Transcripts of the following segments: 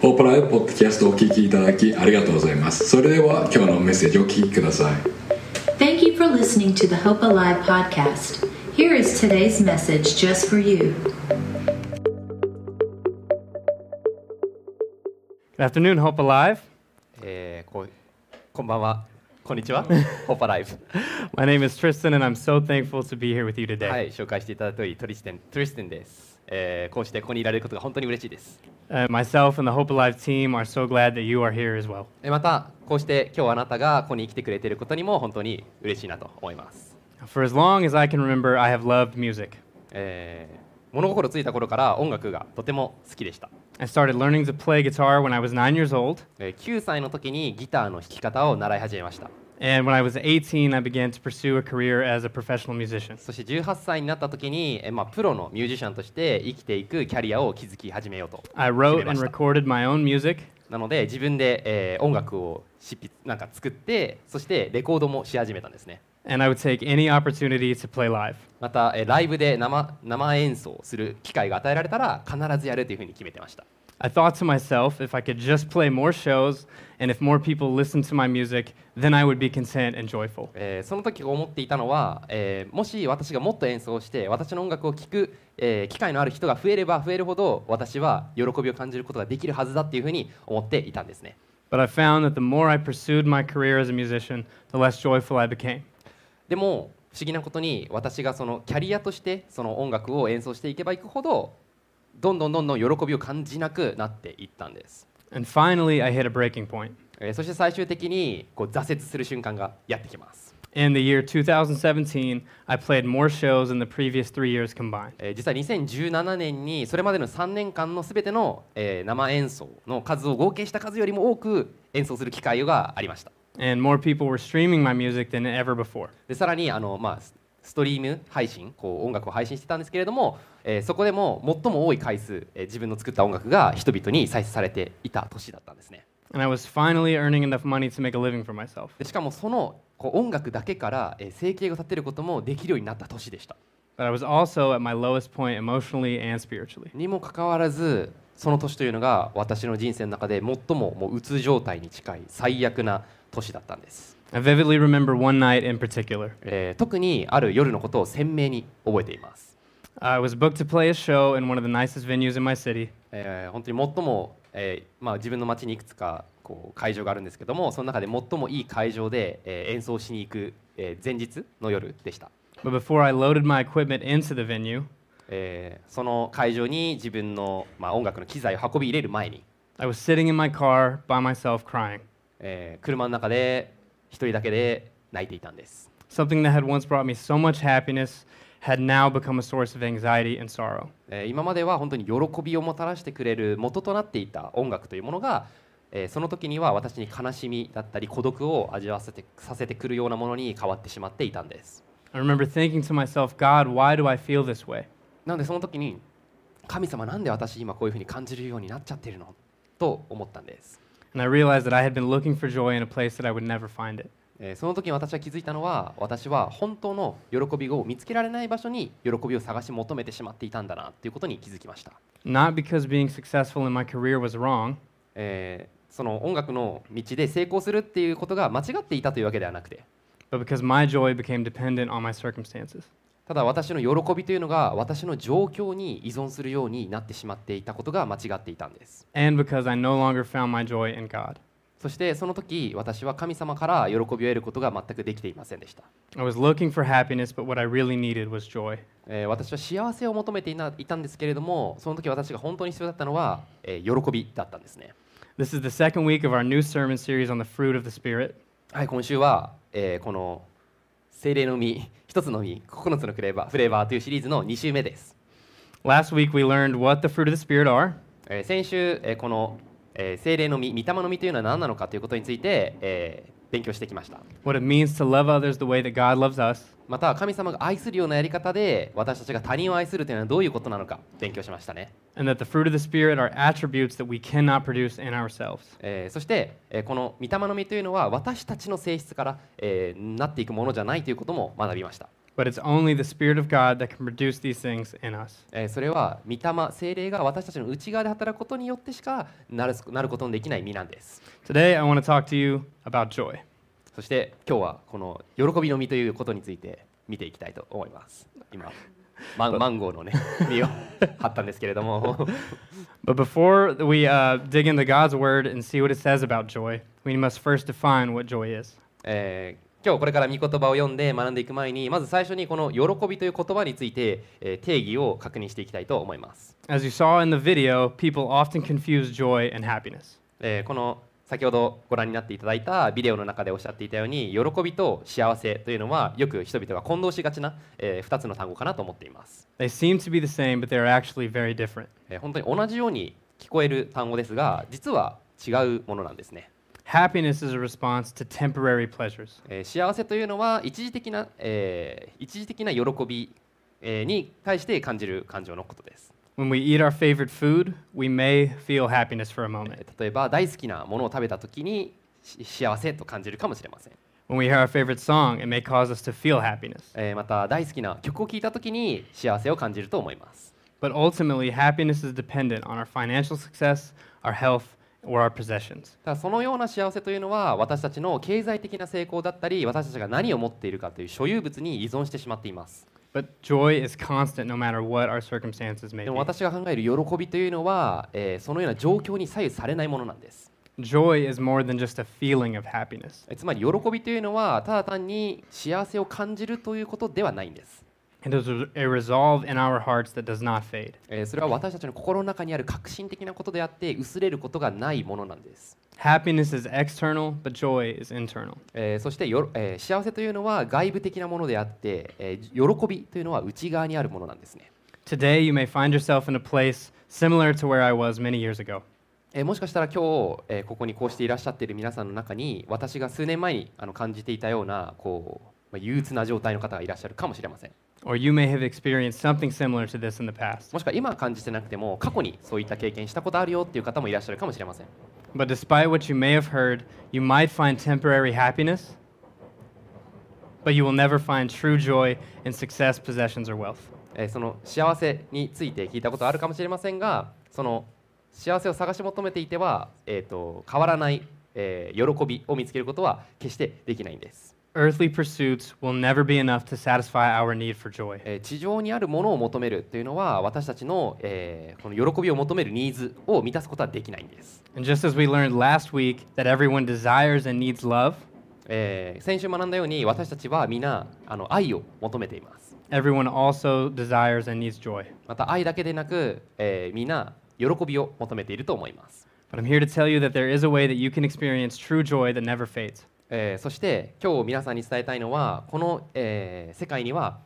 ホープライブポッドキャストをお聞きいただきありがとうございますそれでは今日のメッセージをお聞きください Thank you for listening to the Hope Alive podcast. Here is today's message just for you. Good afternoon, Hope Alive. えーこうこんばんは、こんにちは、ホッパライフ。My name is Tristan, and I'm so thankful to be here with you today. はい、紹介していただいた通り、トリステン、トリステンです。えー、こうしてここにいられることが本当に嬉しいです。Uh, また、こうして今日あなたがここに来てくれていることにも本当に嬉しいなと思います。As as remember, えー、物心ついた頃から音楽がとても好きでした。I started learning to play guitar when I was nine years old 9歳の時にギターの弾き方を習い始めました。And when I was 18, I began to pursue a career as a professional musician. そして18歳になった時に、えーまあ、プロのミュージシャンとして生きていくキャリアを築き始めようと。I wrote ま and recorded my own music, なので自分で、えー音楽を執筆なんか作ってそしてレコードもし始めたんですね。And I would take any opportunity to play live. また、えーライブで生生演奏する機会が与えられたら必ずやるというふうに決めてました I thought to myself, if I could just play more shows and if more people listened to my music, then I would be content and joyful. えーその時思っていたのは、えーもし私がもっと演奏して私の音楽を聴く、えー機会のある人が増えれば増えるほど私は喜びを感じることができるはずだっていうふうに思っていたんですね But I found that the more I pursued my career as a musician, the less joyful I became. でも不思議なことに私がそのキャリアとしてその音楽を演奏していけばいくほどどんどんどんどん喜びを感じなくなっていったんです、And finally, I hit a breaking point. えーそして最終的にこう挫折する瞬間がやってきます In the year 2017, I played more shows than the previous three years combined. えー実は2017年にそれまでの3年間のすべての、えー生演奏の数を合計した数よりも多く演奏する機会がありました And more people were streaming my music than ever before. でさらにあの、まあ、スストリーム配信こう音楽を配信してたんですけれども、えーそこでも最も多い回数、えー自分の作った音楽が人々に再生されていた年だったんですね And I was finally earning enough money to make a living for myself. でしかもそのこう音楽だけから、えー生計を立てることもできるようになった年でした But I was also at my lowest point emotionally and spiritually. にもかかわらずその年というのが私の人生の中で最ももううつ状態に近い最悪な年だったんです、I vividly remember one night in particular. えー特にある夜のことを鮮明に覚えています、I was booked to play a show in one of the nicest venues in my city. えー本当に最も、えーまあ、自分の街にいくつかこう会場があるんですけどもその中で最もいい会場で、えー演奏しに行く、えー前日の夜でした、But before I loaded my equipment into the venue, えーその会場に自分の、まあ、音楽の機材を運び入れる前に、I was sitting in my car by myself crying. えー車の中で一人だけで泣いていたんです Something that had once brought me so much happiness had now become a source of anxiety and sorrow. えー今までは本当に喜びをもたらしてくれる元となっていた音楽というものが、えーその時には私に悲しみだったり孤独を味わわせてさせてくるようなものに変わってしまっていたんです I remember thinking to myself, God, why do I feel this way? なのでその時に神様なんで私今こういうふうに感じるようになっちゃってるのと思ったんです、And I realized that I had been looking for joy in a place that I would never find it. えーその時に私は気づいたのは私は本当の喜びを見つけられない場所に喜びを探し求めてしまっていたんだなということに気づきました Not because being successful in my career was wrong, えーその音楽の道で成功するっていうことが間違っていたというわけではなくて but because my joy became dependent on my circumstances. ただ私の喜びというのが私の状況に依存するようになってしまっていたことが間違っていたんです。そしてその時私は神様から喜びを得ることが全くできていませんでした。私は幸せを求めていたんですけれども、その時私が本当に必要だったのは、喜びだったんですね。はい、今週は、えー、この精霊の実一つの実9つのフレーバーフレーバーというシリーズの2週目です、Last week we learned what the fruit of the Spirit are, えー先週、えーこの、えー精霊の実御霊の実というのは何なのかということについて、えー勉強してきました what it means to love others the way that God loves us, また神様が愛するようなやり方で私たちが他人を愛するというのはどういうことなのか勉強しましたね。そして、この御霊の実というのは私たちの性質から、えー、なっていくものじゃないということも学びました。それは御霊精霊が私たちの内側で働くことによってしかなる,なることのできない実なんです。Today, I want to talk to you about joy. そして今日はこの喜びの実ということについて見ていきたいと思います今マンマンゴーのね実を貼ったんですけれども But before we uh, dig into God's Word and see what it says about joy, we must first define what joy is. えー今日これから御言葉を読んで学んでいく前にまず最初にこの喜びという言葉について、えー定義を確認していきたいと思います、As you saw in the video, people often confuse joy and happiness. えーこの先ほどご覧になっていただいたビデオの中でおっしゃっていたように喜びと幸せというのはよく人々が混同しがちな、え2つの単語かなと思っています、They seem to be the same, but they are actually very different. えー本当に同じように聞こえる単語ですが実は違うものなんですね Happiness is a response to temporary pleasures. えー幸せというのは一時的な、えー一時的な喜び、えーに対して感じる感情のことです。When we eat our favorite food, we may feel happiness for a え moment. ー例えば大好きなものを食べた時にし幸せと感じるかもしれません。When we hear our favorite song, it may cause us to feel happiness. えーまた大好きな曲を聴いた時に幸せを感じると思います。But ultimately, happiness is dependent on our financial success, our health, or our possessions. ただそのような幸せというのは私たちの経済的な成功だったり私たちが何を持っているかという所有物に依存してしまっています。But joy is constant no matter what our circumstances may で be. も私が考える喜びというのは、えーそのような状況に左右されないものなんです。Joy is more than just a feeling of happiness. えつまり喜びというのはただ単に幸せを感じるということではないんです、It is a resolve in our hearts that does not fade. えーそれは私たちの心の中にある革新的なことであって薄れることがないものなんです、Happiness is external, but joy is internal. えーそしてよ、えー幸せというのは外部的なものであって、えー喜びというのは内側にあるものなんですね、Today, you may find yourself in a place similar to where I was many years ago. えーもしかしたら今日、えーここにこうしていらっしゃっている皆さんの中に私が数年前にあの感じていたようなこう、まあ、憂鬱な状態の方がいらっしゃるかもしれません Or you may have experienced something similar to this in the past. もしくは今は感じてなくても過去にそういった経験したことあるよっていう方もいらっしゃるかもしれません But despite what you may have heard, you might find temporary happiness, but you will never find true joy in success, possessions, or wealth. えーその幸せについて聞いたことあるかもしれませんがその幸せを探し求めていては、えー、と変わらない、えー喜びを見つけることは決してできないんです、Earthly pursuits will never be enough to satisfy our need for joy. えー地上にあるものを求めるというのは私たちの,、えーこの喜びを求めるニーズを満たすことはできないんです、 And just as we learned last week that everyone desires and needs love, えー先週学んだように私たちは皆あの愛を求めています everyone also desires and needs joy. また愛だけでなく、えー皆喜びを求めていると思います But I'm here to tell you that there is a way that you can experience true joy that never fades. えーそして今日皆さんに伝えたいのはこの、えー世界には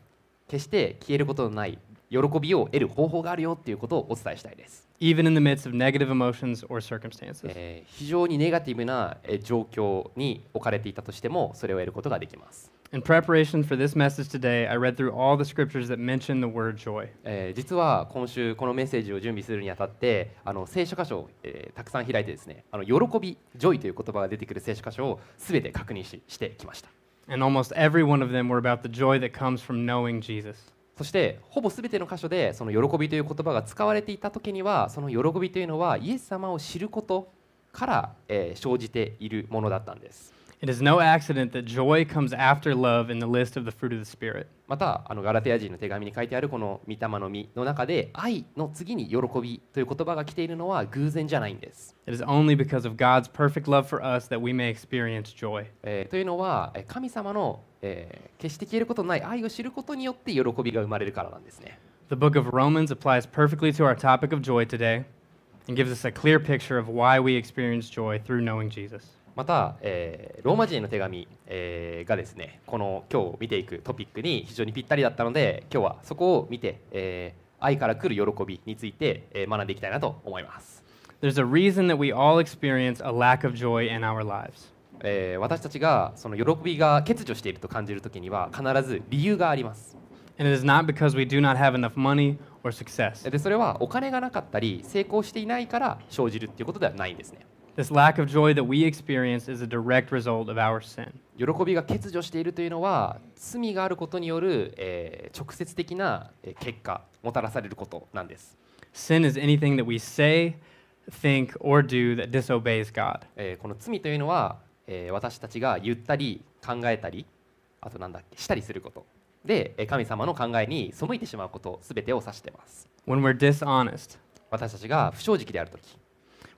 決して消えることのない喜びを得る方法があるよっていうことをお伝えしたいです、even in the midst of negative emotions or circumstances. えー非常にネガティブなえー状況に置かれていたとしてもそれを得ることができます、In preparation for this message today, I read through all the scriptures that mention the word joy. えー実は今週このメッセージを準備するにあたってあの聖書箇所を、えーたくさん開いてですねあの喜び Joy という言葉が出てくる聖書箇所を全て確認ししてきました And almost every one of them were about the joy that comes from knowing Jesus. そしてほぼ全ての箇所でその喜びという言葉が使われていた時にはその喜びというのはイエス様を知ることから、えー生じているものだったんです It is no accident that joy comes after love in the list of the fruit of the Spirit. またあのガラテヤ人の手紙に書いてあるこの御霊の実の中で愛の次に喜びという言葉が来ているのは偶然じゃないんです。It is only because of God's perfect love for us that we may experience joy. えー、というのは神様の、えー、決して消えることのない愛を知ることによって喜びが生まれるからなんですね。The book of Romans applies perfectly to our topic of joy today and gives us a clear picture of why we experience joy through knowing Jesus. また、えーローマ人への手紙、えーがですねこの今日見ていくトピックに非常にぴったりだったので今日はそこを見て、えー愛から来る喜びについて、えー学んでいきたいなと思います、There's a reason that we all experience a lack of joy in our lives. えー私たちがその喜びが欠如していると感じるときには必ず理由があります And it is not because we do not have enough money or success. でそれはお金がなかったり成功していないから生じるっていうことではないんですね This lack of joy that we experience is a direct result of our sin. 喜びが欠如しているというのは罪があることによる、えー直接的なえー結果もたらされることなんです、Sin is anything that we say, think, or do that disobeys God. えーこの罪というのは、えー私たちが言ったり考えたりあとなんだっけしたりすることでえー神様の考えに背いてしまうこと全てを指しています When we're dishonest, 私たちが不正直であるとき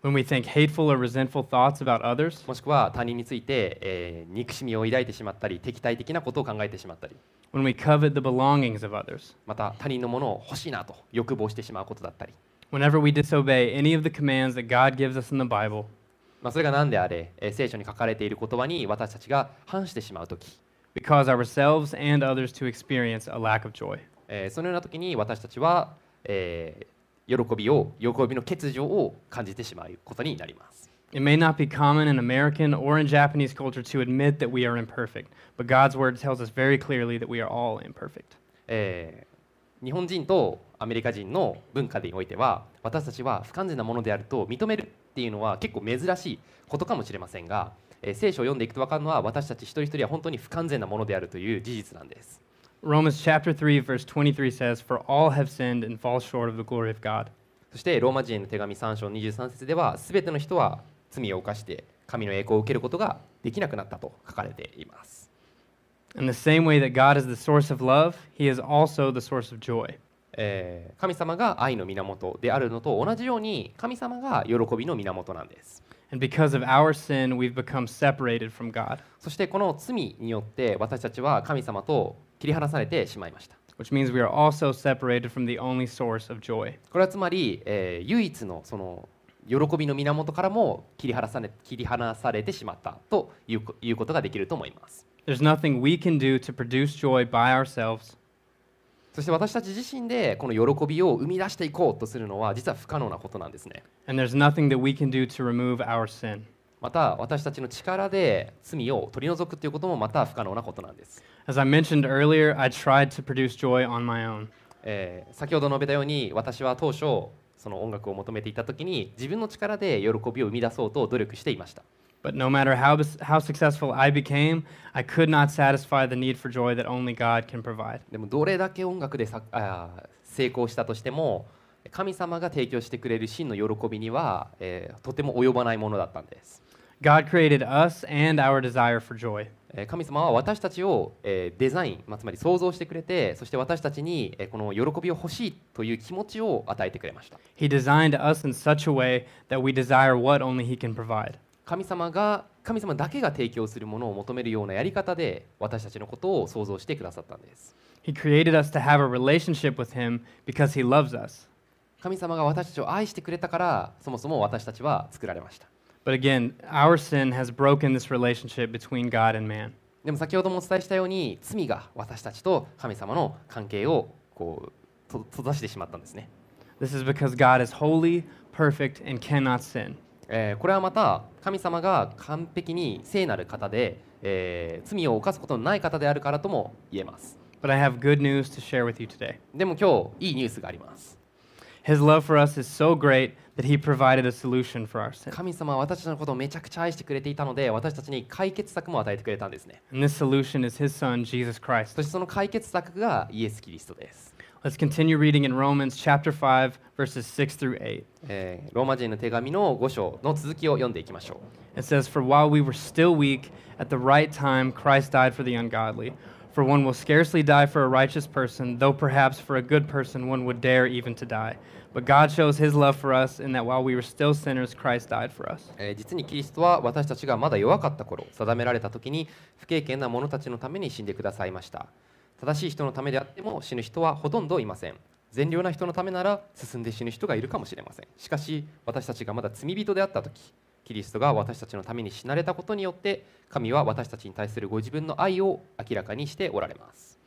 when we think hateful or resentful thoughts about others, もしくは他人について、えー憎しみを抱いてしまったり敵対的なことを考えてしまったり when we covet the belongings of others, また他人のものを欲しいなと欲望してしまうことだったり、whenever we disobey any of the commands that God gives us in the Bible, まあ、それが何であれ、えー聖書に書かれている言葉に私たちが反してしまうとき、we cause ourselves and others to experience a lack of joy. えーそのような時に私たちは、えー喜びを喜びの欠如を感じてしまうことになります。It may not be common in American or in Japanese culture to admit that we are imperfect, but God's word tells us very clearly that we are all imperfect. えー日本人とアメリカ人の文化においては私たちは不完全なものであると認めるっていうのは結構珍しいことかもしれませんが、えー聖書を読んでいくと分かるのは私たち一人一人は本当に不完全なものであるという事実なんです。Romans chapter 3, verse 23 says, For all have sinned and fall short of the glory of God. そして、ローマ人の手紙3章23節では、すべての人は罪を犯して、神の栄光を受けることができなくなったと書かれています。神様が愛の源であるのと同じように、神様が喜びの源なんです。そして、この罪によって私たちは神様と切り離されてしまいました。which means we are also separated from the only source of joy. これはつまり、えー唯一のその喜びの源からも切り離され切り離されてしまったというこいうことができると思います。There's nothing we can do to produce joy by ourselves, そして私たち自身でこの喜びを生み出していこうとするのは実は不可能なことなんですね。and there's nothing that we can do to remove our sin. また私たちの力で罪を取り除くということもまた不可能なことなんです。As I mentioned earlier, I tried to produce joy on my own. 先ほど述べたように私は当初その音楽を求めていた時に自分の力で喜びを生み出そうと努力していました。でもどれだけ音楽で成功したとしても神様が提供してくれる真の喜びには、とても及ばないものだったんです。God created us and our desire for joy. えー神様は私たちを、えーデザイン、まあ、つまり創造してくれてそして私たちに、えーこの喜びを欲しいという気持ちを与えてくれました He designed us in such a way that we desire what only He can provide. 神様が神様だけが提供するものを求めるようなやり方で私たちのことを創造してくださったんです He created us to have a relationship with Him because He loves us. 神様が私たちを愛してくれたからそもそも私たちは作られました But again, our sin has broken this relationship between God and man. でも先ほどもお伝えしたように罪が私たちと神様の関係をこうと閉ざしてしまったんですね This is because God is holy, perfect, and cannot sin. えーこれはまた神様が完璧に聖なる方で、えー罪を犯すことのない方であるからとも言えます But I have good news to share with you today. でも今日いいニュースがあります His love for us is so great that He provided a solution for our sin. 神様は私たちのことをめちゃくちゃ愛してくれていたので私たちに解決策も与えてくれたんですね And this solution is His Son, Jesus そ Christ. してその解決策がイエス・キリストです、 Let's continue reading in Romans chapter 5, verses 6 through 8. えーローマ人の手紙の5章の続きを読んでいきましょう It says, For while we were still weak, at the right time Christ died for the ungodly. For one will scarcely die for a righteous person, though perhaps for a good person one would dare even to die. But God shows his love for us in that while we were still sinners, Christ died for us. えー実にキリストは私たちがまだ弱かった頃定められた時に不経験な者たちのために死んでくださいました正しい人のためであっても死ぬ人はほとんどいません善良な人のためなら進んで死ぬ人がいるかもしれませんしかし私たちがまだ罪人であった時キリストが私たちのために死なれたことによって神は私たちに対するご自分の愛を明らかにしておられます、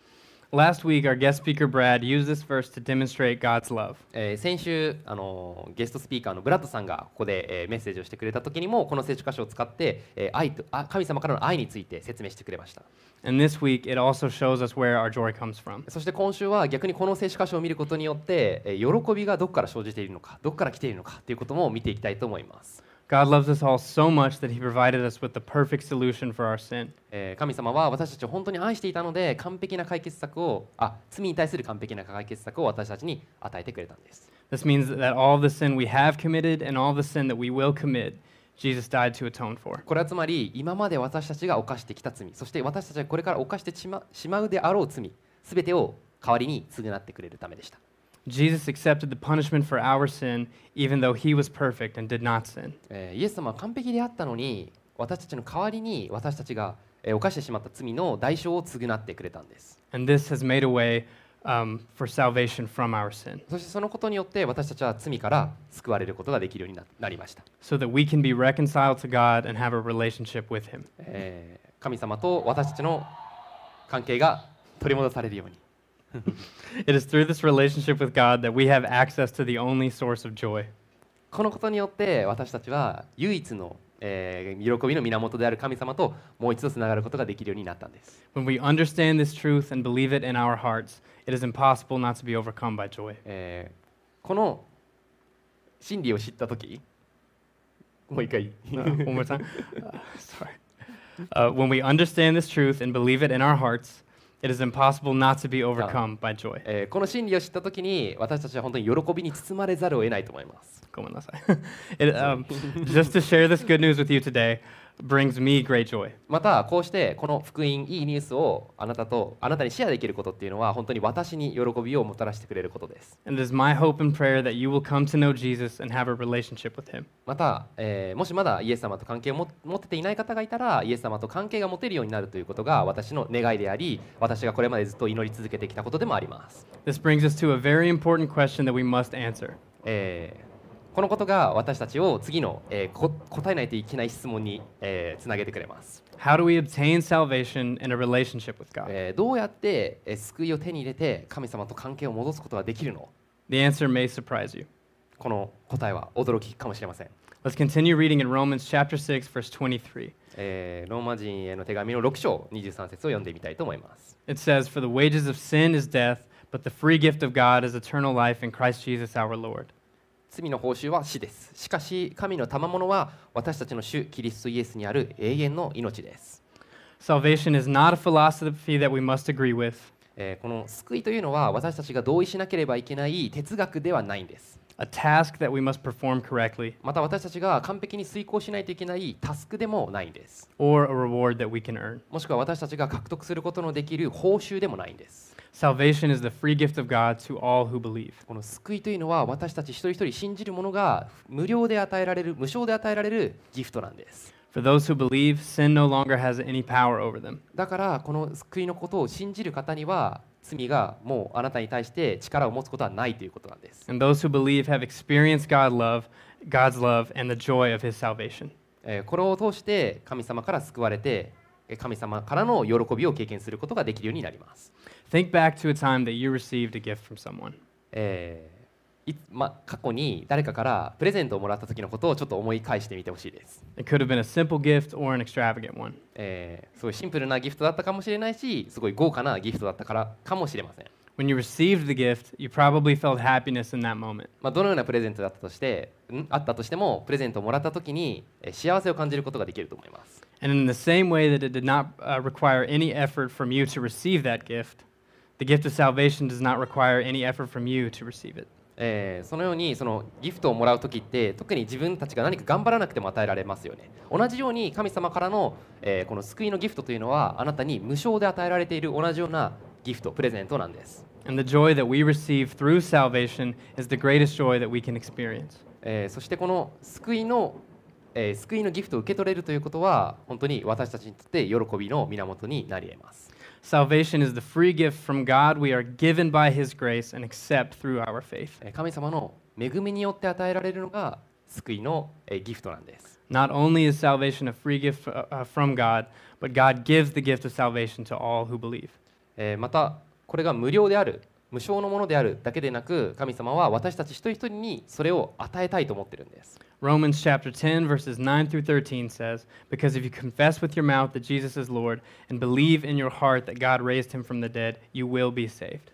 Last week, our guest speaker Brad used this verse to demonstrate God's love. えー先週あのーゲストスピーカーのブラッドさんがここで、えーメッセージをしてくれた時にもこの聖書箇所を使って、えー愛とあ神様からの愛について説明してくれました And this week, it also shows us where our joy comes from. そして今週は逆にこの聖書箇所を見ることによってえー喜びがどこから生じているのかどこから来ているのかということも見ていきたいと思います、God loves us all so much that he provided us with the perfect solution for our sin. えー神様は私たちを本当に愛していたので完璧な解決策をあ罪に対する完璧な解決策を私たちに与えてくれたんです This means that all the sin we have committed and all the sin that we will commit, Jesus died to atone for. これはつまり今まで私たちが犯してきた罪そして私たちがこれから犯してしましまうであろう罪すべてを代わりに償ってくれるためでした Jesus accepted the punishment for our sin, even though he was perfect and did not sin. えーイエス様は完璧であったのに私たちの代わりに私たちがえー犯してしまった罪の代償を償ってくれたんです And this has made a way um, for salvation from our sin, そしてそのことによって私たちは罪から救われることができるようにななりました、so that we can be reconciled to God and have a relationship with him. えー神様と私たちの関係が取り戻されるように It is through this relationship with God that we have access to the only source of joy. このことによって私たちは唯一の、えー喜びの源である神様ともう一度つながることができるようになったんです、 When we understand this truth and believe it in our hearts, it is impossible not to be overcome by joy. えーこの真理を知った時もう一回 Uh, one more time. Uh, sorry. Uh, when we understand this truth and believe it in our hearts, it is impossible not to be overcome by joy. えーこの真理を知った時に私たちは本当に喜びに包まれざるを得ないと思います、ごめんなさい it, um, just to share this good news with you today またこうしてこの福音いいニュースをあなたとあなたにシェアできることっていうのは本当に私に喜びをもたらしてくれることです。また、えー、もしまだイエス様と関係を持っていない方がいたらイエス様と関係が持てるようになるということが私の願いであり私がこれまでずっと祈り続けてきたことでもあります。このことが私たちを次の、えーこ答えないといけない質問に、えーつなげてくれます、How do we obtain salvation in a relationship with God? えーどうやって、えー救いを手に入れて神様と関係を戻すことができるの The answer may surprise you. この答えは驚きかもしれません、Let's continue reading in Romans chapter 6 verse 23. えーローマ人への手紙の6章23節を読んでみたいと思います It says, For the wages of sin is death, but the free gift of God is eternal life in Christ Jesus our Lord. 罪の報酬は死です。しかし神の賜物は私たちの主キリストイエスにある永遠の命です、Salvation is not a philosophy that we must agree with. えーこの救いというのは私たちが同意しなければいけない哲学ではないんです。A task that we must perform correctly, また私たちが完璧に遂行しないといけないタスクでもないんです。Or a reward that we can earn. もしくは私たちが獲得することのできる報酬でもないんです Salvation is the free gift of God to all who believe. この救いというのは私たち一人一人信じる者が無料で与えられる無償で与えられるギフトなんです For those who believe, sin no longer has any power over them. だからこの救いのことを信じる方には罪がもうあなたに対して力を持つことはないということなんです、And those who believe have experienced God love, God's love and the joy of his salvation. えーこれを通して神様から救われてえー神様からの喜びを経験することができるようになります、Think back to a time that you received a gift from someone. えーいま、過去に誰かからプレゼントをもらった時のことをちょっと思い返してみてほしいです、It could have been a simple gift or an extravagant one. えーすごいシンプルなギフトだったかもしれないしすごい豪華なギフトだったからかもしれません When you received the gift, you probably felt happiness in that moment. まあ、どのようなプレゼントだったとしてんあったとしてもプレゼントをもらった時にえー幸せを感じることができると思います、And in the same way that it did not uh, require any effort from you to receive that gift, the gift of salvation does not require any effort from you to receive it. えーそのようにそのギフトをもらう時って特に自分たちが何か頑張らなくても与えられますよね同じように神様からの、えーこの救いのギフトというのはあなたに無償で与えられている同じようなギフトプレゼントなんです、And the joy that we receive through salvation is the greatest joy that we can experience. えーそしてこの救いの、えー救いのギフトを受け取れるということは本当に私たちにとって喜びの源になり得ます Salvation is the free gift from God we are given by His grace and accept through our faith. えー神様の恵みによって与えられるのが救いの、えーギフトなんです Not only is salvation a free gift uh, uh, from God, but God gives the gift of salvation to all who believe. えーまたこれが無料である無償のものであるだけでなく神様は私たち一人一人にそれを与えたいと思ってるんです Romans chapter 10, verses 9 through 13 says, Because if you confess with your mouth that Jesus is Lord and believe in your heart that God raised him from the dead, you will be saved.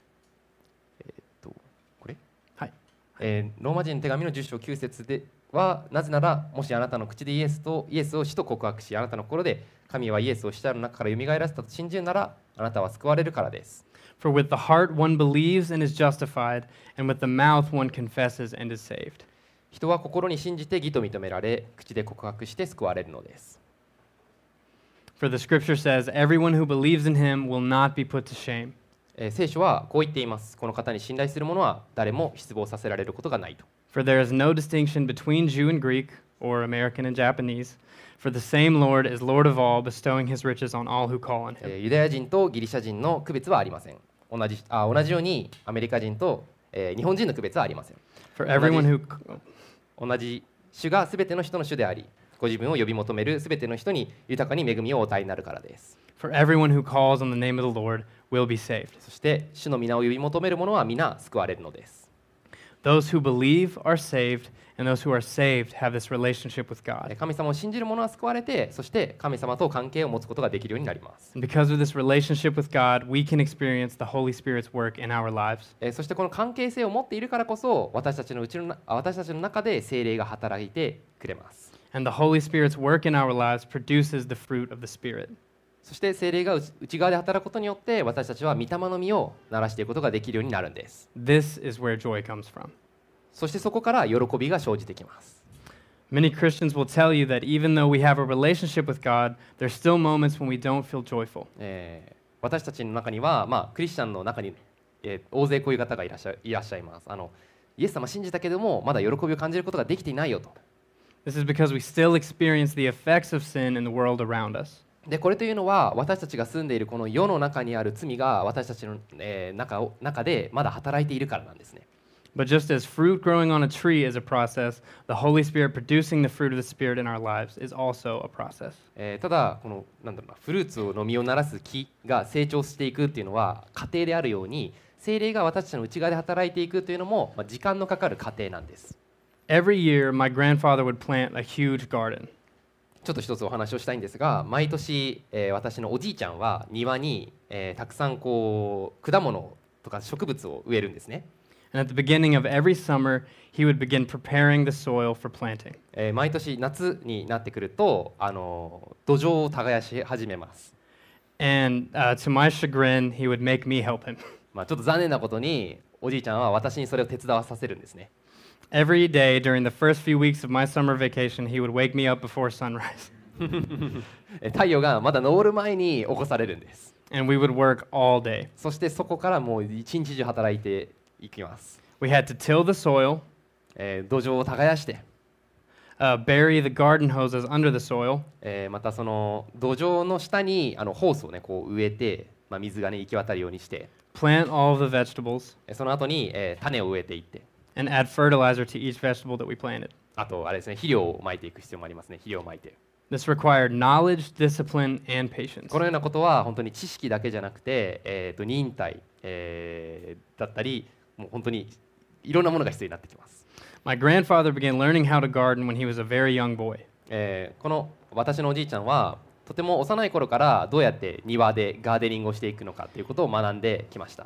とこれ、はいえーローマ人の手紙の10章9節で はなぜならもしあなたの口でイエスとイエスを主と告白しあなたの心で神はイエスを死者の中から蘇らせたと信じるならあなたは救われるからです For with the heart one believes and is justified, and with the mouth one confesses and is saved. 人は心に信じて義と認められ口で告白して救われるのです For the scripture says, Everyone who believes in him will not be put to shame. えー聖書はこう言っていますこの方に信頼する者は誰も失望させられることがないと For there is no distinction between Jew and Greek, or American and Japanese, for the same Lord is Lord of all, bestowing his riches on all who call on え him. ーユダヤ人とギリシャ人の区別はありません同じあ同じようにアメリカ人と、えー日本人の区別はありません For everyone who. 同じ主が全ての人の主でありご自分を呼び求める全ての人に豊かに恵みをお与えになるからです For everyone who calls on the name of the Lord will be saved. そして主の皆を呼び求める者は皆救われるのです Those who believe are saved, and those who are saved have this relationship with え God. 神様を信じる者は救われてそして神様と関係を持つことができるようになります And because of this relationship with God, we can experience the Holy Spirit's work in our lives. えーそしてこの関係性を持っているからこそ私たちのうちのなあ私たちの中で精霊が働いてくれます And the Holy Spirit's work in our lives produces the fruit of the Spirit. そして精霊が内内側で働くことによって私たちは御霊の実を鳴らしていくことができるようになるんです This is where joy comes from. そしてそこから喜びが生じてきます Many Christians will tell you that even though we have a relationship with God, there's still moments when we don't feel joyful. えー私たちの中には、まあ、クリスチャンの中に、えー大勢こういう方がいらっしゃいらっしゃいますあのイエス様信じたけどもまだ喜びを感じることができていないよと This is because we still experience the effects of sin in the world around us. でこれというのは私たちが住んでいるこの世の中にある罪が私たちの、えー中を中でまだ働いているからなんですね But just as fruit growing on a tree is a process, the Holy Spirit producing the fruit of the Spirit in our lives is also a process. えーただこのなんだろうなフルーツをの実をならす木が成長していくっていうのは過程であるように精霊が私たちの内側で働いていくというのも、まあ、時間のかかる過程なんです Every year, my grandfather would plant a huge garden. ちょっと一つお話をしたいんですが毎年、えー私のおじいちゃんは庭に、えーたくさんこう果物とか植物を植えるんですね、And at the beginning of every summer, he would begin preparing the soil for planting. えー毎年夏になってくるとあの土壌を耕し始めます、And uh, to my chagrin, he would make me help him. まあ、ちょっと残念なことにおじいちゃんは私にそれを手伝わさせるんですね Every day during the first few weeks of my summer vacation, he would wake me up before sunrise. えー太陽がまだ昇る前に起こされるんです And we would work all day. そしてそこからもう一日中働いていきます、We had to till the soil, えー土壌を耕して、uh, bury the garden hoses under the soil, えーまたその土壌の下にあのホースをねこう植えて、まあ、水がね行き渡るようにして plant all the vegetables, えーその後に、えー種を植えていって and add fertilizer to each vegetable that we planted. あとあれですね肥料をまいていく必要もありますね肥料をまいて This required knowledge, discipline, and patience. このようなことは本当に知識だけじゃなくて、えー、と忍耐、えーだったりもう本当にいろんなものが必要になってきます、My grandfather began learning how to garden when he was a very young boy. えーこの私のおじいちゃんはとても幼い頃からどうやって庭でガーデニングをしていくのかということを学んできました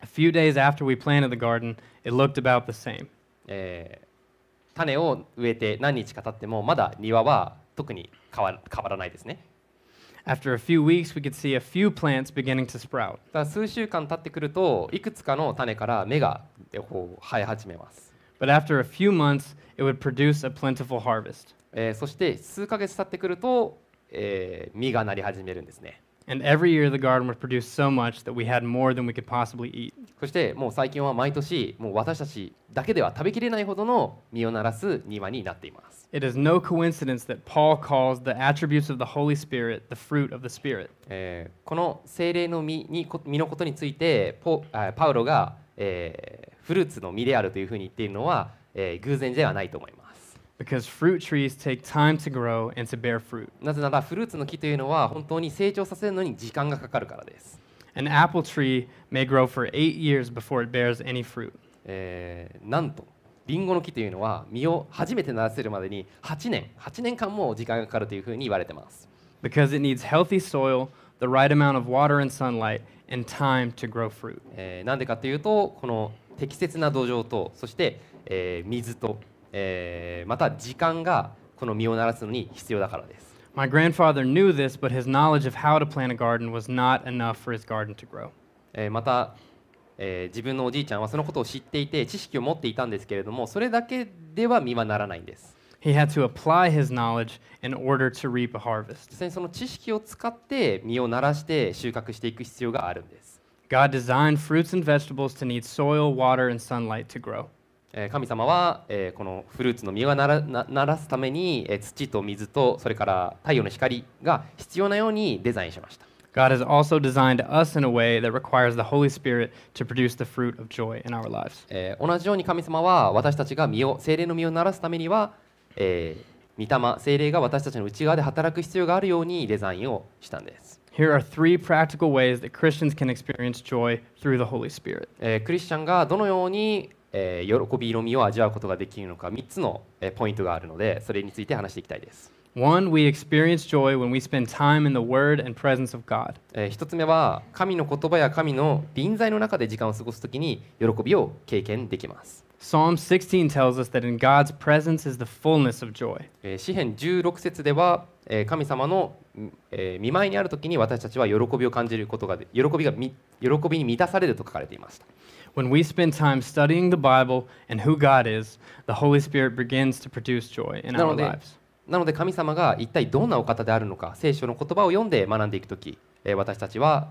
A few days after we planted the garden, it looked about the same. えー種を植えて何日か経ってもまだ庭は特に変わ変わらないですね After a few weeks, we could see a few plants beginning to sprout. だから数週間経ってくるといくつかの種から芽がえこう生え始めます、But after a few months, it would produce a plentiful harvest. えーそして数ヶ月経ってくると、えー実がなり始めるんですね And every year, the garden would produce so much that we had more than we could possibly eat. そしてもう最近は毎年もう私たちだけでは食べきれないほどの実をならす庭になっています It is no coincidence that Paul calls the attributes of the Holy Spirit the fruit of the Spirit. えーこの精霊の実にこ実のことについてポあパウロが、えーフルーツの実であるというふうに言っているのは、えー偶然ではないと思います、because fruit trees take time to grow and to bear fruit. なぜならフルーツの木というのは本当に成長させるのに時間がかかるからです、An apple tree may grow for eight years before it bears any fruit. えーなんとリンゴの木というのは実を初めてならせるまでに8年8年間も時間がかかるというふうに言われてます because it needs healthy soil, the right amount of water and sunlight, and time to grow fruit. えーなんでかというとこの適切な土壌とそして、えー水と、えーまた時間がこの実をならすのに必要だからです My grandfather knew this, but his knowledge of how to plant a garden was not enough for his garden to grow. えーまた、えー自分のおじいちゃんはそのことを知っていて知識を持っていたんですけれどもそれだけでは実はならないんです He had to apply his knowledge in order to reap a harvest. 実際にその知識を使って実をならして収穫していく必要があるんです、God designed fruits and vegetables to need soil, water, and sunlight to grow. えー神様は、えーこのフルーツの実をならなならすために、えー土と水とそれから太陽の光が必要なようにデザインしました God has also designed us in a way that requires the Holy Spirit to produce the fruit of joy in our lives. えー同じように神様は私たちが身を精霊の身をならすためには、えー、御霊精霊が私たちの内側で働く必要があるようにデザインをしたんです、Here are three practical ways that Christians can experience joy through the Holy Spirit. えークリスチャンがどのように、えー喜びの実を味わうことができるのか3つの、えーポイントがあるのでそれについて話していきたいです、One, we experience joy when we spend time in the Word and presence of God. え1つ目は神の言葉や神の臨在の中で時間を過ごすときに喜びを経験できます、Psalm 16 tells us that in God's presence is the fullness of joy. えー詩編16節では、えー神様の、見舞いにあるときに私たちは喜びを感じることがで喜びがみ喜びに満たされると書かれていました When we spend time studying the Bible and who God is, the Holy Spirit begins to produce joy in な our lives. なので神様が一体どんなお方であるのか聖書の言葉を読んで学んでいくとき、えー私たちは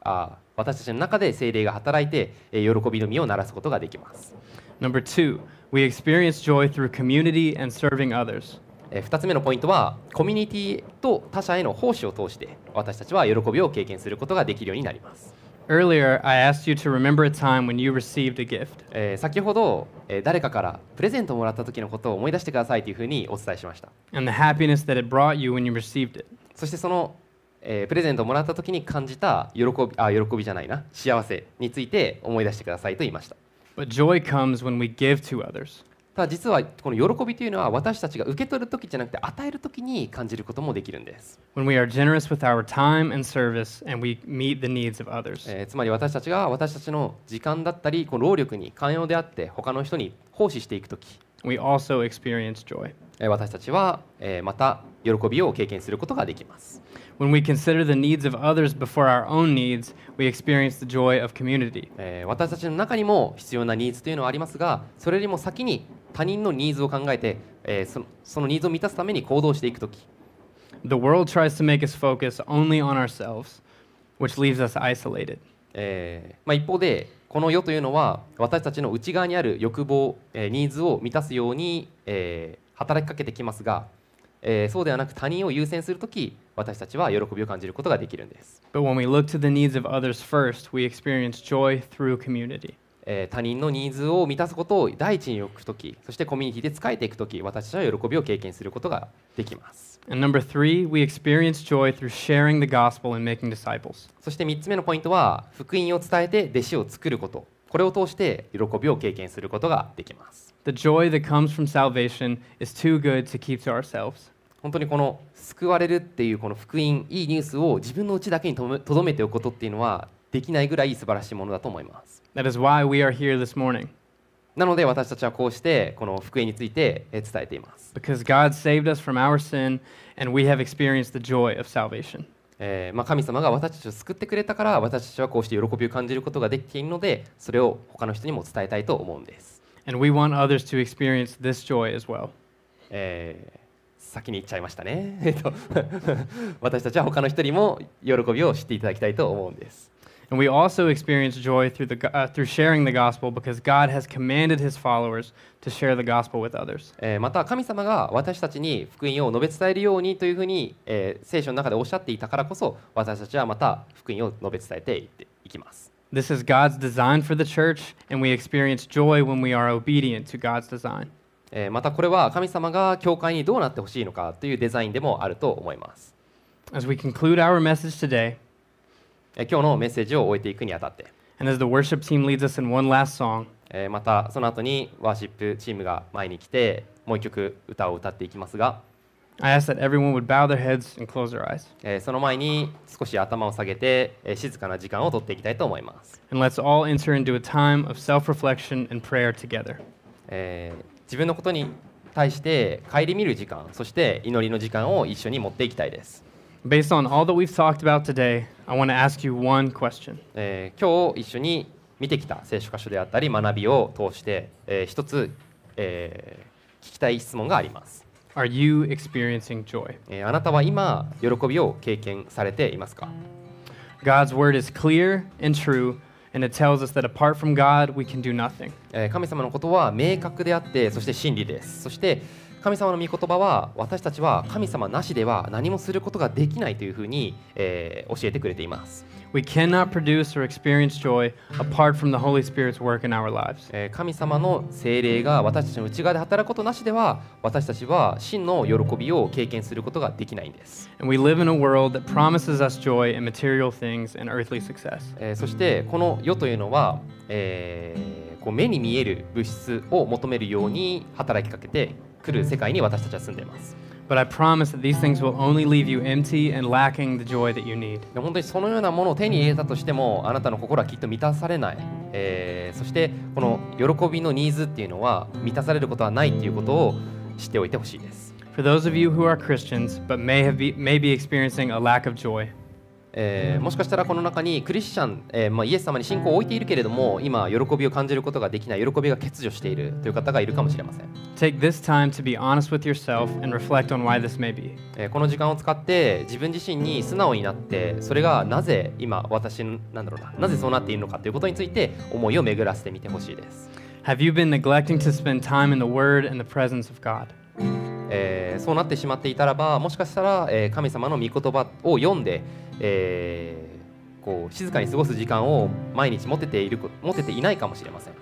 あー私たちの中で聖霊が働いて、えー喜びの実を鳴らすことができます、Number two, we experience joy through community and serving others. え2つ目のポイントはコミュニティと他者への奉仕を通して私たちは喜びを経験することができるようになります、Earlier, I asked you to remember a time when you received a gift. えー先ほど、えー誰かからプレゼントをもらった時のことを思い出してくださいというふうにお伝えしました and the happiness that it brought you when you received it. そしてその、えープレゼントをもらった時に感じた喜びあ喜びじゃないな幸せについて思い出してくださいと言いました But joy comes when we give to others. ただ実はこの喜びというのは私たちが受け取る時じゃなくて与える時に感じることもできるんです、When we are generous with our time and service and we meet the needs of others. えーつまり私たちが私たちの時間だったりこの労力に寛容であって他の人に奉仕していく時、We also experience joy. えー私たちは、えーまた喜びを経験することができます When we consider the needs of others before our own needs, we experience the joy of community. えー私たちの中にも必要なニーズというのはありますがそれよりも先に他人のニーズを考えて、えーそのそのニーズを満たすために行動していくとき、The world tries to make us focus only on ourselves, which leaves us isolated. えーまあ、一方でこの世というのは私たちの内側にある欲望、えーニーズを満たすように、えー働きかけてきますが、えーそうではなく他人を優先するとき私たちは喜びを感じることができるんです、But when we look to the needs of others first, we experience joy through community. えー他人のニーズを満たすことを第一に置くときそしてコミュニティで使えていくとき私たちは喜びを経験することができます And number three, we experience joy through sharing the gospel and making disciples. そして3つ目のポイントは福音を伝えて弟子を作ることこれを通して喜びを経験することができます The joy that comes from salvation is too good to keep to ourselves. 本当にこの救われるっていうこの福音いいニュースを自分のうちだけにとどめておくことっていうのはできないぐらい素晴らしいものだと思います。That is why we are here this morning, なので私たちはこうしてこの福音についてえ伝えています、because God saved us from our sin, and we have experienced the joy of salvation. えーまあ、神様が私たちを救ってくれたから私たちはこうして喜びを感じることができているのでそれを他の人にも伝えたいと思うんです、And we want others to experience this joy as well. えー先に言っちゃいましたね、えっと 私たちは他の人にも喜びを知っていただきたいと思うんです And we also experience joy through, the, uh, through sharing the gospel because God has commanded his followers to share the gospel with others. また神様が私たちに福音を述べ伝えるようにというふうに、えー、聖書の中でおっしゃっていたからこそ私たちはまた福音を述べ伝えていっていきます。This is God's design for the church, and we experience joy when we are obedient to God's design. またこれは神様が教会にどうなってほしいのかというデザインでもあると思います。As we conclude our message today, 今日のメッセージを終えていくにあたって。Song, またその後にワーシップチームが前に来て、もう一曲歌を歌っていきますが、その前に少し頭を下げて、え、静かな時間をとっていきたいと思います。自分のことに対して、帰り見る時間、そして祈りの時間を一緒に持っていきたいです。Based on all that we've talked about today, I want to ask you one question. えー今日一緒に見てきた聖書箇所であったり学びを通して、えー一つ、えー聞きたい質問があります、Are you experiencing joy? えーあなたは今喜びを経験されていますか God's word is clear and true, and it tells us that apart from God, we can do nothing. えー神様のことは明確であってそして真理ですそして神様の御言葉は私たちは神様なしでは何もすることができないというふうに、えー教えてくれています We cannot produce or experience joy apart from the Holy Spirit's work in our lives. えー神様の精霊が私たちの内側で働くことなしでは私たちは真の喜びを経験することができないんです、And we live in a world that promises us joy in material things and earthly success. えーそしてこの世というのは、えーこう目に見える物質を求めるように働きかけてくる世界に私たちは住んでいます But I promise that these things will only leave you empty and lacking the joy that you need. で本当にそのようなものを手に入れたとしてもあなたの心はきっと満たされない、えーそしてこの喜びのニーズっていうのは満たされることはないっていうことを知っておいてほしいです For those of you who are Christians but may, have be, may be experiencing a lack of joy, えーもしかしたらこの中にクリスチャン、えーまあ、イエス様に信仰を置いているけれども今喜びを感じることができない喜びが欠如しているという方がいるかもしれません、take this time to be honest with yourself and reflect on why this may be. えーこの時間を使って自分自身に素直になってそれがなぜ今私のなんだろうななぜそうなっているのかということについて思いを巡らせてみてほしいです、Have you been neglecting to spend time in the Word and the presence of God? えーそうなってしまっていたらばもしかしたら、えー神様の御言葉を読んで、えーこう静かに過ごす時間を毎日持てているこ持てていないかもしれません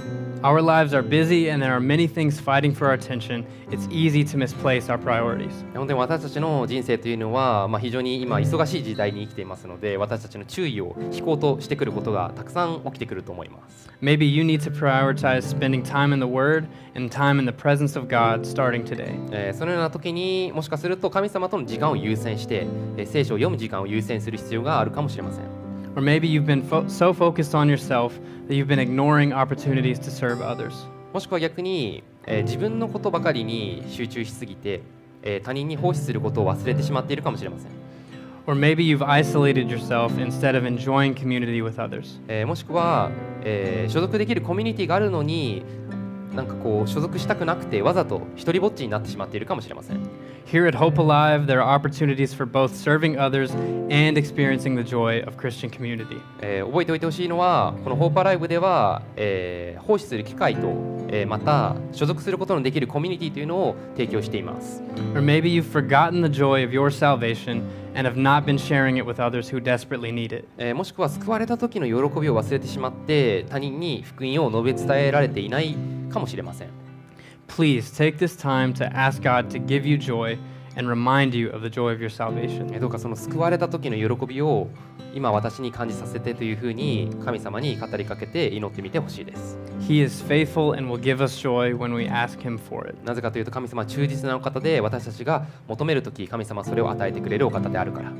Our lives are busy and there are many things fighting for our attention. It's easy to misplace our priorities. 本当に私たちの人生というのは、まあ、非常に今忙しい時代に生きていますので私たちの注意を引こうとしてくることがたくさん起きてくると思います Maybe you need to prioritize spending time in the Word and time in the presence of God starting today. えーそのような時にもしかすると神様との時間を優先して、えー聖書を読む時間を優先する必要があるかもしれません Or maybe you've been fo- so focused on yourself that you've been ignoring opportunities to serve others. もしくは逆に、えー自分のことばかりに集中しすぎて、えー他人に奉仕することを忘れてしまっているかもしれません、Or maybe you've isolated yourself instead of enjoying community with others. えーもしくは、えー所属できるコミュニティがあるのになんかこう所属したくなくてわざと一人ぼっちになってしまっているかもしれません Here at Hope Alive, there are opportunities for both serving others and experiencing the joy of Christian community. えー覚えておいてほしいのはこのホーパーライブでは、えー奉仕する機会と、えーまた所属することのできるコミュニティというのを提供しています Or maybe you've forgotten the joy of your salvation and have not been sharing it with others who desperately need it. えーもしくは救われた時の喜びを忘れてしまって他人に福音を述べ伝えられていないかもしれません Please take this time to ask God to give you joy And you of the joy of your salvation. どうかその救われた時の喜びを今私に感じさせてというふうに神様に語りかけて祈ってみてほしいです。なぜかというと神様は忠実なお方で私たちが求める時神様はそれを与えてくれるお方であるから。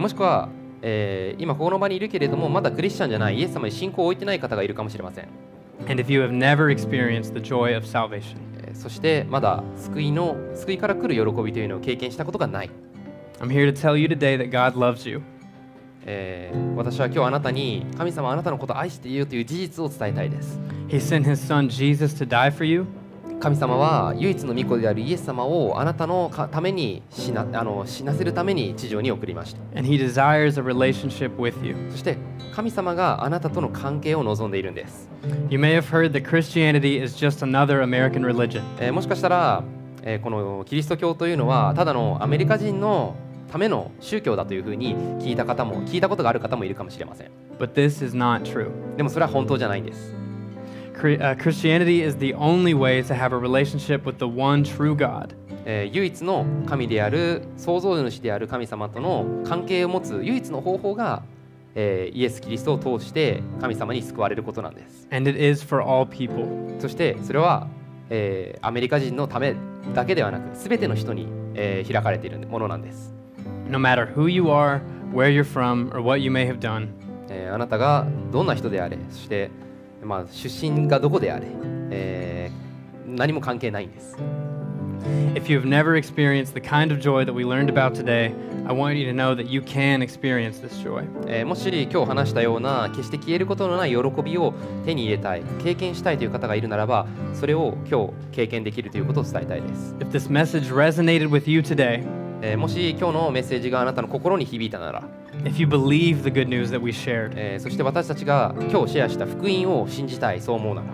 もしくは、えー、今この場にいるけれどもまだクリスチャンじゃない、イエス様に信仰を置いてない方がいるかもしれません。And if you have never experienced the joy of salvation. えーそしてまだ救いの救いから来る喜びというのを経験したことがない、I'm here to tell you today that God loves you. えー私は今日あなたに神様はあなたのことを愛しているという事実を伝えたいです。He sent His Son Jesus to die for you, 神様は唯一の御子であるイエス様をあなたのかために死なあの死なせるために地上に送りました and He desires a relationship with you. そして神様があなたとの関係を望んでいるんです、You may have heard that Christianity is just another American religion. えーもしかしたら、えーこのキリスト教というのはただのアメリカ人のための宗教だというふうに聞いた方も聞いたことがある方もいるかもしれません But this is not true. でもそれは本当じゃないんです、uh, Christianity is the only way to have a relationship with the one true God. えー唯一の神である創造主である神様との関係を持つ唯一の方法が、えーイエス・キリストを通して神様に救われることなんです。And it is for all people. そしてそれは、えーアメリカ人のためだけではなく全ての人に、えー開かれているものなんです、No matter who you are, where you're from, or what you may have done, えーあなたがどんな人であれそして、まあ、出身がどこであれ、えー何も関係ないんです if you have never experienced the kind of joy that we learned about today, I want you to know that you can experience this joy. えーもし今日話したような決して消えることのない喜びを手に入れたい経験したいという方がいるならばそれを今日経験できるということを伝えたいです、If this message resonated with you today, えーもし今日のメッセージがあなたの心に響いたなら、if you believe the good news that we shared, えーそして私たちが今日シェアした福音を信じたいそう思うなら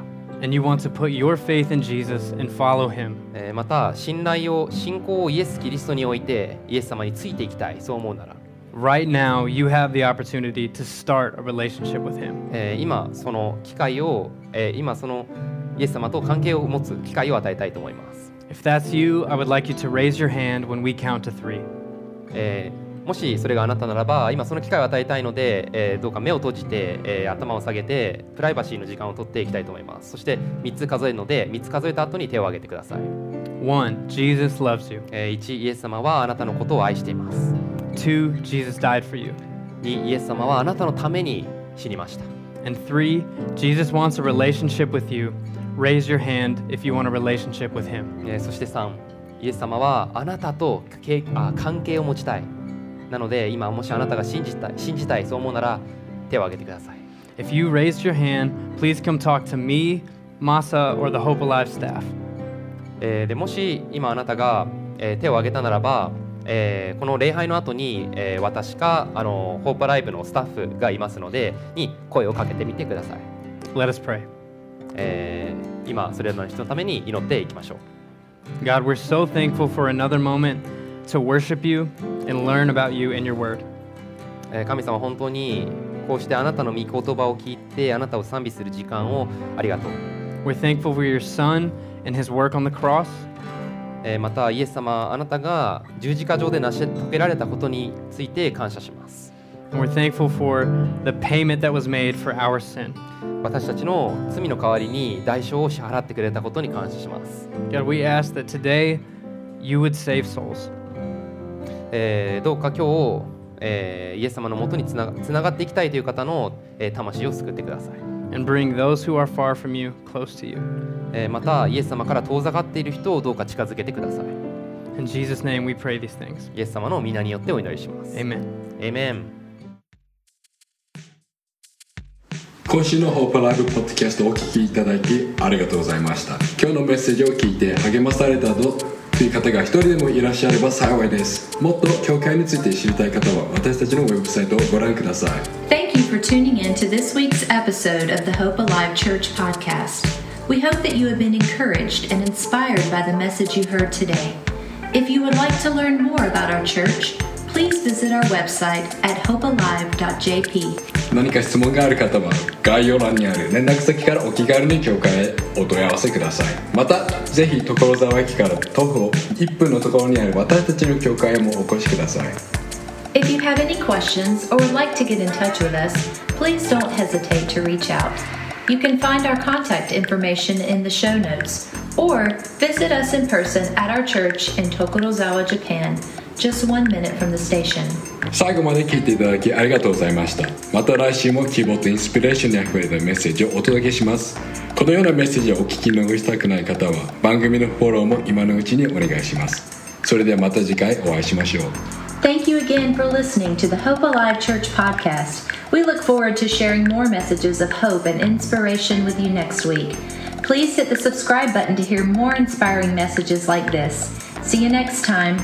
and you want to put your faith in Jesus and follow him, えーまた信頼を信仰をイエス・キリストに置いてイエス様についていきたいそう思うなら、 right now you have the opportunity to start a relationship with him. えー今その機会を、えー今そのイエス様と関係を持つ機会を与えたいと思います、 If that's you, I would like you to raise your hand when we count to three. えー もしそれがあなたならば今その機会を与えたいので、えーどうか目を閉じて、えー頭を下げてプライバシーの時間を取っていきたいと思いますそして3つ数えるので3つ数えた後に手を挙げてください、One, Jesus loves you. えー1イエス様はあなたのことを愛しています Two, Jesus died for you. 2イエス様はあなたのために死にました And three, Jesus wants a relationship with you. Raise your hand if you want a relationship with him. えーそして3イエス様はあなたと関係を持ちたいなので今もしあなたが信じたい信じたいそう思うなら手を挙げてください If you raised your hand, please come talk to me, Masa, or the Hope Alive staff. えーでもし今あなたが、えー手を挙げたならば、えーこの礼拝の後に、えー私かあのホープライブのスタッフがいますのでに声をかけてみてください、Let us pray. えー今それらの人のために祈っていきましょう God, we're so thankful for another moment to worship you and learn about you and your word. えー神様本当にこうしてあなたの御言葉を聞いてあなたを賛美する時間をありがとう We're thankful for your son and his work on the cross. えーまたイエス様あなたが十字架上で成し遂げられたことについて感謝します we're thankful for the payment that was made for our sin. 私たちの罪の代わりに代償を支払ってくれたことに感謝します、God, we ask that today you would save souls. えーどうか今日、えーイエス様のもとにつなつながっていきたいという方の、えー魂を救ってください、and bring those who are far from you close to you. えーまたイエス様から遠ざかっている人をどうか近づけてください In Jesus' name we pray these things. イエス様の皆によってお祈りします Amen. エメン今週のホープライブポッドキャストをお聞きいただきありがとうございました今日のメッセージを聞いて励まされたとという方が一人でもいらっしゃれば幸いですもっと教会について知りたい方は私たちのウェブサイトをご覧ください Thank you for tuning in to this week's episode of the Hope Alive Church podcast. We hope that you have been encouraged and inspired by the message you heard today. If you would like to learn more about our church, please visit our website at hopealive.jp. 何か質問がある方は概要欄にある連絡先からお気軽に教会へお問い合わせくださいまたぜひ所沢駅から徒歩1分のところにある私たちの教会へもお越しください If you have any questions or would like to get in touch with us, please don't hesitate to reach out. You can find our contact information in the show notes or visit us in person at our church in Tokorozawa, Japan, just one minute from the station. 最後まで聞いていただきありがとうございましたまた来週も希望とインスピレーションにあふれたメッセージをお届けしますこのようなメッセージをお聞き逃したくない方は番組のフォローも今のうちにお願いしますそれではまた次回お会いしましょう Thank you again for listening to the Hope Alive Church podcast. We look forward to sharing more messages of hope and inspiration with you next week. Please hit the subscribe button to hear more inspiring messages like this. See you next time.